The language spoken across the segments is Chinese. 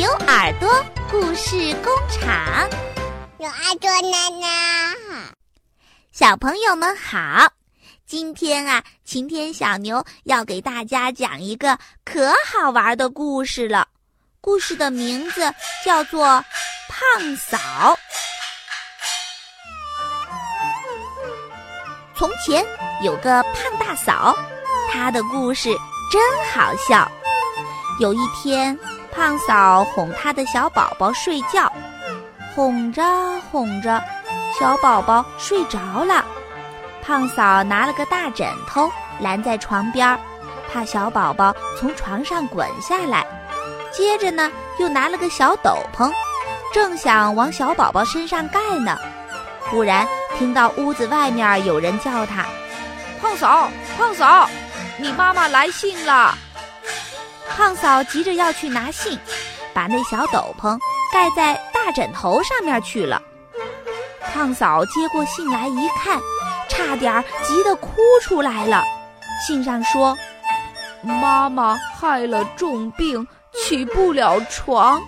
牛耳朵故事工厂，牛耳朵奶奶，小朋友们好！今天啊，晴天小牛要给大家讲一个可好玩的故事了。故事的名字叫做《胖嫂》。从前有个胖大嫂，她的故事真好笑。有一天，胖嫂哄她的小宝宝睡觉，哄着哄着，小宝宝睡着了。胖嫂拿了个大枕头拦在床边，怕小宝宝从床上滚下来。接着呢，又拿了个小斗篷，正想往小宝宝身上盖呢，忽然听到屋子外面有人叫他：“胖嫂，胖嫂，你妈妈来信了。”胖嫂急着要去拿信，把那小斗篷盖在大枕头上面去了。胖嫂接过信来一看，差点急得哭出来了。信上说：“妈妈害了重病。”起不了床，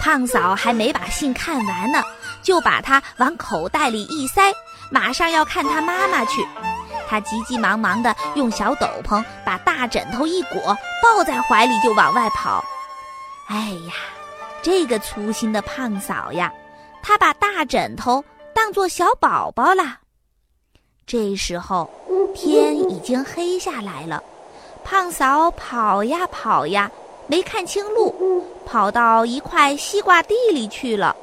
胖嫂还没把信看完呢，就把它往口袋里一塞，马上要看他妈妈去。他急急忙忙地用小斗篷把大枕头一裹，抱在怀里就往外跑。哎呀，这个粗心的胖嫂呀，她把大枕头当做小宝宝了。这时候天已经黑下来了，胖嫂跑呀跑呀。没看清路，跑到一块西瓜地里去了，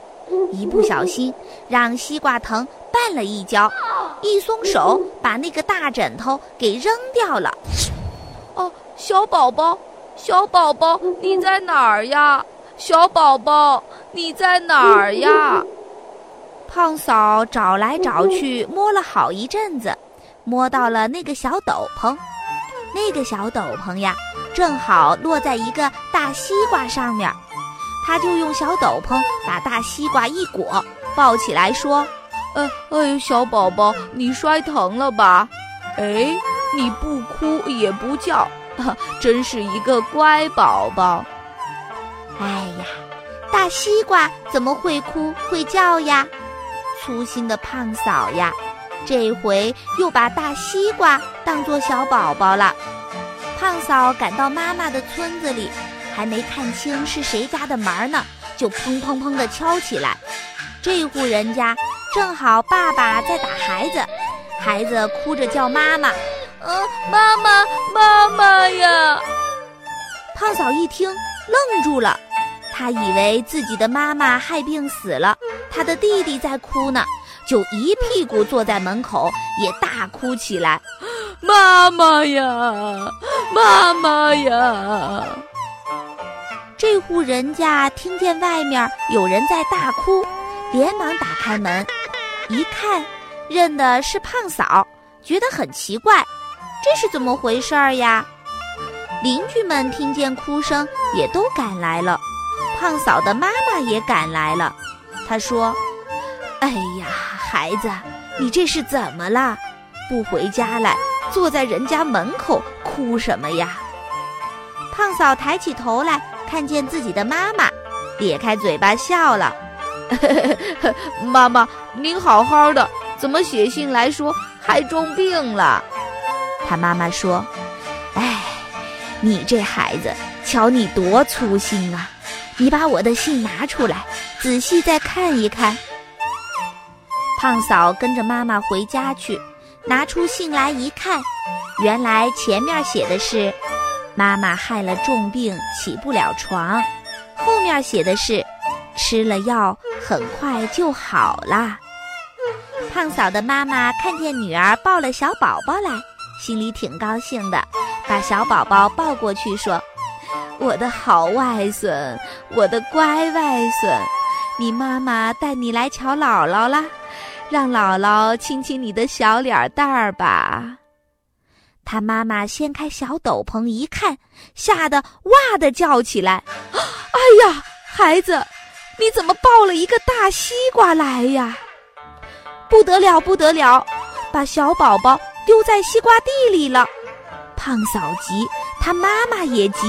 一不小心让西瓜藤绊了一跤，一松手把那个大枕头给扔掉了。哦，小宝宝，小宝宝，你在哪儿呀？小宝宝，你在哪儿呀？胖嫂找来找去，摸了好一阵子，摸到了那个小斗篷。那个小斗篷呀。正好落在一个大西瓜上面，他就用小斗篷把大西瓜一裹，抱起来说：“呃，哎，小宝宝，你摔疼了吧？哎，你不哭也不叫，真是一个乖宝宝。哎呀，大西瓜怎么会哭会叫呀？粗心的胖嫂呀，这回又把大西瓜当做小宝宝了。”胖嫂赶到妈妈的村子里，还没看清是谁家的门呢，就砰砰砰地敲起来。这户人家正好爸爸在打孩子，孩子哭着叫妈妈：“嗯，妈妈，妈妈呀！”胖嫂一听愣住了，她以为自己的妈妈害病死了，她的弟弟在哭呢，就一屁股坐在门口，也大哭起来：“妈妈呀！”妈妈呀！这户人家听见外面有人在大哭，连忙打开门，一看，认的是胖嫂，觉得很奇怪，这是怎么回事儿呀？邻居们听见哭声，也都赶来了，胖嫂的妈妈也赶来了。她说：“哎呀，孩子，你这是怎么了？不回家来，坐在人家门口。”哭什么呀？胖嫂抬起头来，看见自己的妈妈，咧开嘴巴笑了。妈妈，您好好的，怎么写信来说还重病了？他妈妈说：“哎，你这孩子，瞧你多粗心啊！你把我的信拿出来，仔细再看一看。”胖嫂跟着妈妈回家去，拿出信来一看。原来前面写的是妈妈害了重病起不了床，后面写的是吃了药很快就好啦。胖嫂的妈妈看见女儿抱了小宝宝来，心里挺高兴的，把小宝宝抱过去说：“我的好外孙，我的乖外孙，你妈妈带你来瞧姥姥啦，让姥姥亲亲你的小脸蛋儿吧。”他妈妈掀开小斗篷一看，吓得哇的叫起来：“哎呀，孩子，你怎么抱了一个大西瓜来呀？不得了，不得了，把小宝宝丢在西瓜地里了！”胖嫂急，他妈妈也急，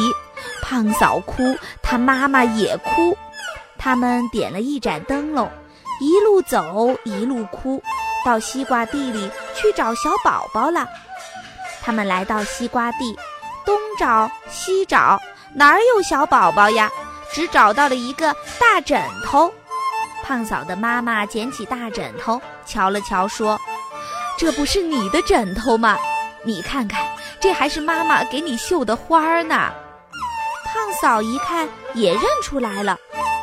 胖嫂哭，他妈妈也哭。他们点了一盏灯笼，一路走一路哭，到西瓜地里去找小宝宝了。他们来到西瓜地，东找西找，哪儿有小宝宝呀？只找到了一个大枕头。胖嫂的妈妈捡起大枕头，瞧了瞧，说：“这不是你的枕头吗？你看看，这还是妈妈给你绣的花儿呢。”胖嫂一看也认出来了，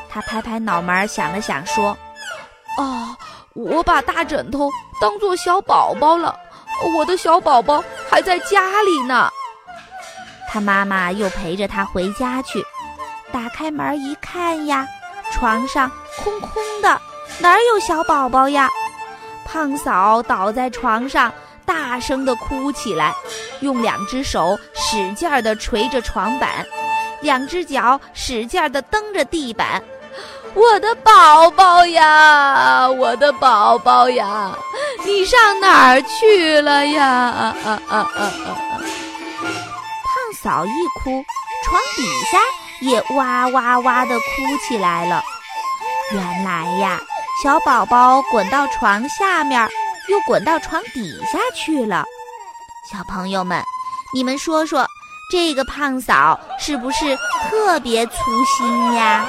她拍拍脑门想了想，说：“哦，我把大枕头当做小宝宝了，我的小宝宝还在家里呢。”他妈妈又陪着他回家去，打开门一看呀，床上空空的，哪有小宝宝呀？胖嫂倒在床上，大声地哭起来，用两只手使劲地捶着床板。两只脚使劲地蹬着地板，我的宝宝呀，我的宝宝呀，你上哪儿去了呀？啊啊啊啊啊！胖嫂一哭，床底下也哇哇哇地哭起来了。原来呀，小宝宝滚到床下面，又滚到床底下去了。小朋友们，你们说说。这个胖嫂是不是特别粗心呀？